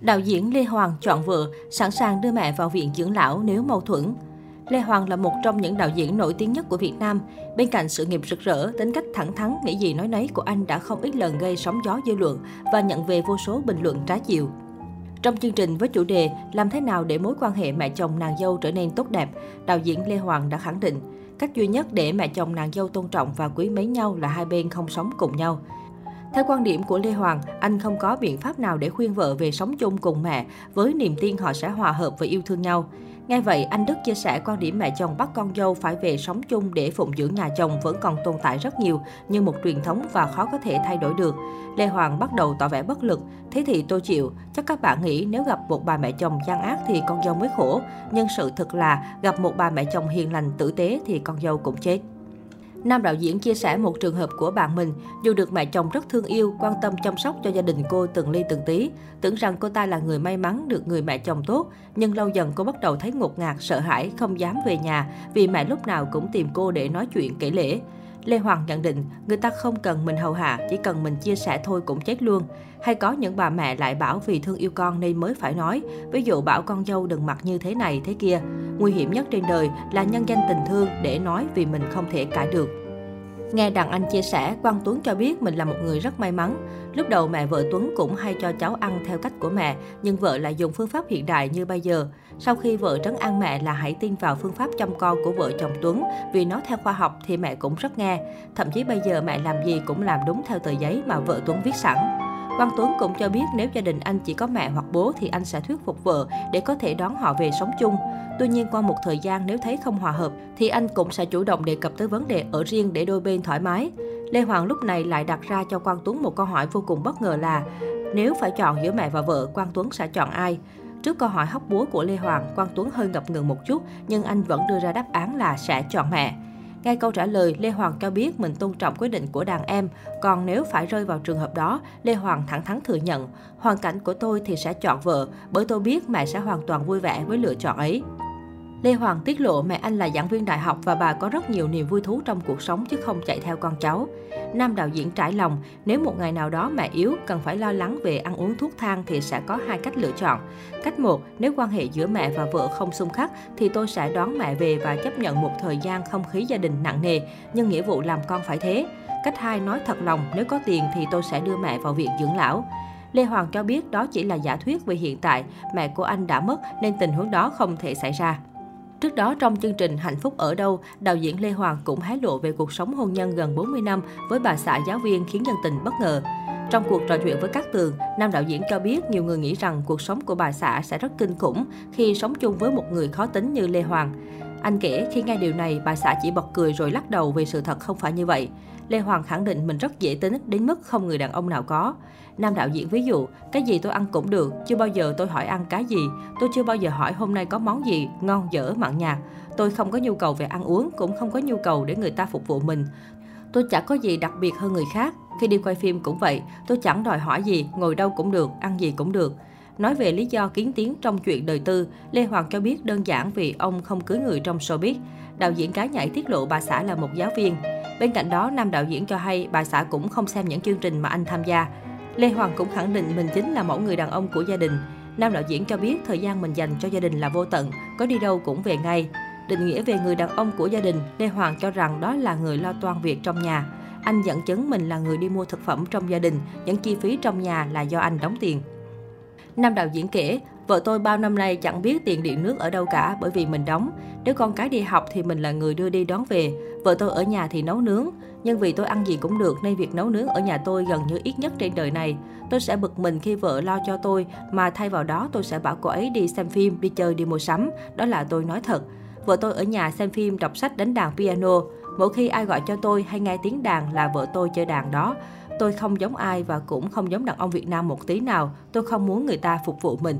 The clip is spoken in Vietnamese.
Đạo diễn Lê Hoàng chọn vợ, sẵn sàng đưa mẹ vào viện dưỡng lão nếu mâu thuẫn. Lê Hoàng là một trong những đạo diễn nổi tiếng nhất của Việt Nam. Bên cạnh sự nghiệp rực rỡ, tính cách thẳng thắn, nghĩ gì nói nấy của anh đã không ít lần gây sóng gió dư luận và nhận về vô số bình luận trái chiều. Trong chương trình với chủ đề Làm thế nào để mối quan hệ mẹ chồng nàng dâu trở nên tốt đẹp, đạo diễn Lê Hoàng đã khẳng định cách duy nhất để mẹ chồng nàng dâu tôn trọng và quý mến nhau là hai bên không sống cùng nhau. Theo quan điểm của Lê Hoàng, anh không có biện pháp nào để khuyên vợ về sống chung cùng mẹ với niềm tin họ sẽ hòa hợp và yêu thương nhau. Nghe vậy, anh Đức chia sẻ quan điểm mẹ chồng bắt con dâu phải về sống chung để phụng dưỡng nhà chồng vẫn còn tồn tại rất nhiều như một truyền thống và khó có thể thay đổi được. Lê Hoàng bắt đầu tỏ vẻ bất lực. Thế thì tôi chịu. Chắc các bạn nghĩ nếu gặp một bà mẹ chồng gian ác thì con dâu mới khổ. Nhưng sự thật là gặp một bà mẹ chồng hiền lành tử tế thì con dâu cũng chết. Nam đạo diễn chia sẻ một trường hợp của bạn mình, dù được mẹ chồng rất thương yêu, quan tâm chăm sóc cho gia đình cô từng ly từng tí, tưởng rằng cô ta là người may mắn được người mẹ chồng tốt, nhưng lâu dần cô bắt đầu thấy ngột ngạt, sợ hãi, không dám về nhà vì mẹ lúc nào cũng tìm cô để nói chuyện kể lễ. Lê Hoàng nhận định, người ta không cần mình hầu hạ, chỉ cần mình chia sẻ thôi cũng chết luôn. Hay có những bà mẹ lại bảo vì thương yêu con nên mới phải nói, ví dụ bảo con dâu đừng mặc như thế này thế kia. Nguy hiểm nhất trên đời là nhân danh tình thương để nói vì mình không thể cãi được. Nghe Đặng Anh chia sẻ, Quang Tuấn cho biết mình là một người rất may mắn. Lúc đầu mẹ vợ Tuấn cũng hay cho cháu ăn theo cách của mẹ, nhưng vợ lại dùng phương pháp hiện đại như bây giờ. Sau khi vợ trấn an mẹ là hãy tin vào phương pháp chăm con của vợ chồng Tuấn, vì nó theo khoa học thì mẹ cũng rất nghe. Thậm chí bây giờ mẹ làm gì cũng làm đúng theo tờ giấy mà vợ Tuấn viết sẵn. Quang Tuấn cũng cho biết nếu gia đình anh chỉ có mẹ hoặc bố thì anh sẽ thuyết phục vợ để có thể đón họ về sống chung. Tuy nhiên qua một thời gian nếu thấy không hòa hợp thì anh cũng sẽ chủ động đề cập tới vấn đề ở riêng để đôi bên thoải mái. Lê Hoàng lúc này lại đặt ra cho Quang Tuấn một câu hỏi vô cùng bất ngờ là nếu phải chọn giữa mẹ và vợ, Quang Tuấn sẽ chọn ai? Trước câu hỏi hóc búa của Lê Hoàng, Quang Tuấn hơi ngập ngừng một chút nhưng anh vẫn đưa ra đáp án là sẽ chọn mẹ. Ngay câu trả lời, Lê Hoàng cho biết mình tôn trọng quyết định của đàn em. Còn nếu phải rơi vào trường hợp đó, Lê Hoàng thẳng thắn thừa nhận, hoàn cảnh của tôi thì sẽ chọn vợ, bởi tôi biết mẹ sẽ hoàn toàn vui vẻ với lựa chọn ấy. Lê Hoàng tiết lộ mẹ anh là giảng viên đại học và bà có rất nhiều niềm vui thú trong cuộc sống chứ không chạy theo con cháu. Nam đạo diễn trải lòng, nếu một ngày nào đó mẹ yếu, cần phải lo lắng về ăn uống thuốc thang thì sẽ có hai cách lựa chọn. Cách một, nếu quan hệ giữa mẹ và vợ không xung khắc thì tôi sẽ đón mẹ về và chấp nhận một thời gian không khí gia đình nặng nề, nhưng nghĩa vụ làm con phải thế. Cách hai, nói thật lòng, nếu có tiền thì tôi sẽ đưa mẹ vào viện dưỡng lão. Lê Hoàng cho biết đó chỉ là giả thuyết vì hiện tại mẹ của anh đã mất nên tình huống đó không thể xảy ra. Trước đó trong chương trình Hạnh phúc ở đâu, đạo diễn Lê Hoàng cũng hé lộ về cuộc sống hôn nhân gần 40 năm với bà xã giáo viên khiến dân tình bất ngờ. Trong cuộc trò chuyện với các tường, nam đạo diễn cho biết nhiều người nghĩ rằng cuộc sống của bà xã sẽ rất kinh khủng khi sống chung với một người khó tính như Lê Hoàng. Anh kể khi nghe điều này, bà xã chỉ bật cười rồi lắc đầu vì sự thật không phải như vậy. Lê Hoàng khẳng định mình rất dễ tính đến mức không người đàn ông nào có. Nam đạo diễn ví dụ, cái gì tôi ăn cũng được, chưa bao giờ tôi hỏi ăn cái gì. Tôi chưa bao giờ hỏi hôm nay có món gì, ngon dở mặn nhạt. Tôi không có nhu cầu về ăn uống, cũng không có nhu cầu để người ta phục vụ mình. Tôi chẳng có gì đặc biệt hơn người khác. Khi đi quay phim cũng vậy, tôi chẳng đòi hỏi gì, ngồi đâu cũng được, ăn gì cũng được. Nói về lý do kiến tiếng trong chuyện đời tư, Lê Hoàng cho biết đơn giản vì ông không cưới người trong showbiz. Đạo diễn cá nhảy tiết lộ bà xã là một giáo viên. Bên cạnh đó, nam đạo diễn cho hay bà xã cũng không xem những chương trình mà anh tham gia. Lê Hoàng cũng khẳng định mình chính là mẫu người đàn ông của gia đình. Nam đạo diễn cho biết thời gian mình dành cho gia đình là vô tận, có đi đâu cũng về ngay. Định nghĩa về người đàn ông của gia đình, Lê Hoàng cho rằng đó là người lo toan việc trong nhà. Anh dẫn chứng mình là người đi mua thực phẩm trong gia đình, những chi phí trong nhà là do anh đóng tiền. Nam đạo diễn kể, vợ tôi bao năm nay chẳng biết tiền điện nước ở đâu cả bởi vì mình đóng. Nếu con cái đi học thì mình là người đưa đi đón về. Vợ tôi ở nhà thì nấu nướng. Nhưng vì tôi ăn gì cũng được nên việc nấu nướng ở nhà tôi gần như ít nhất trên đời này. Tôi sẽ bực mình khi vợ lo cho tôi mà thay vào đó tôi sẽ bảo cô ấy đi xem phim, đi chơi, đi mua sắm. Đó là tôi nói thật. Vợ tôi ở nhà xem phim, đọc sách, đánh đàn piano. Mỗi khi ai gọi cho tôi hay nghe tiếng đàn là vợ tôi chơi đàn đó. Tôi không giống ai và cũng không giống đàn ông Việt Nam một tí nào. Tôi không muốn người ta phục vụ mình.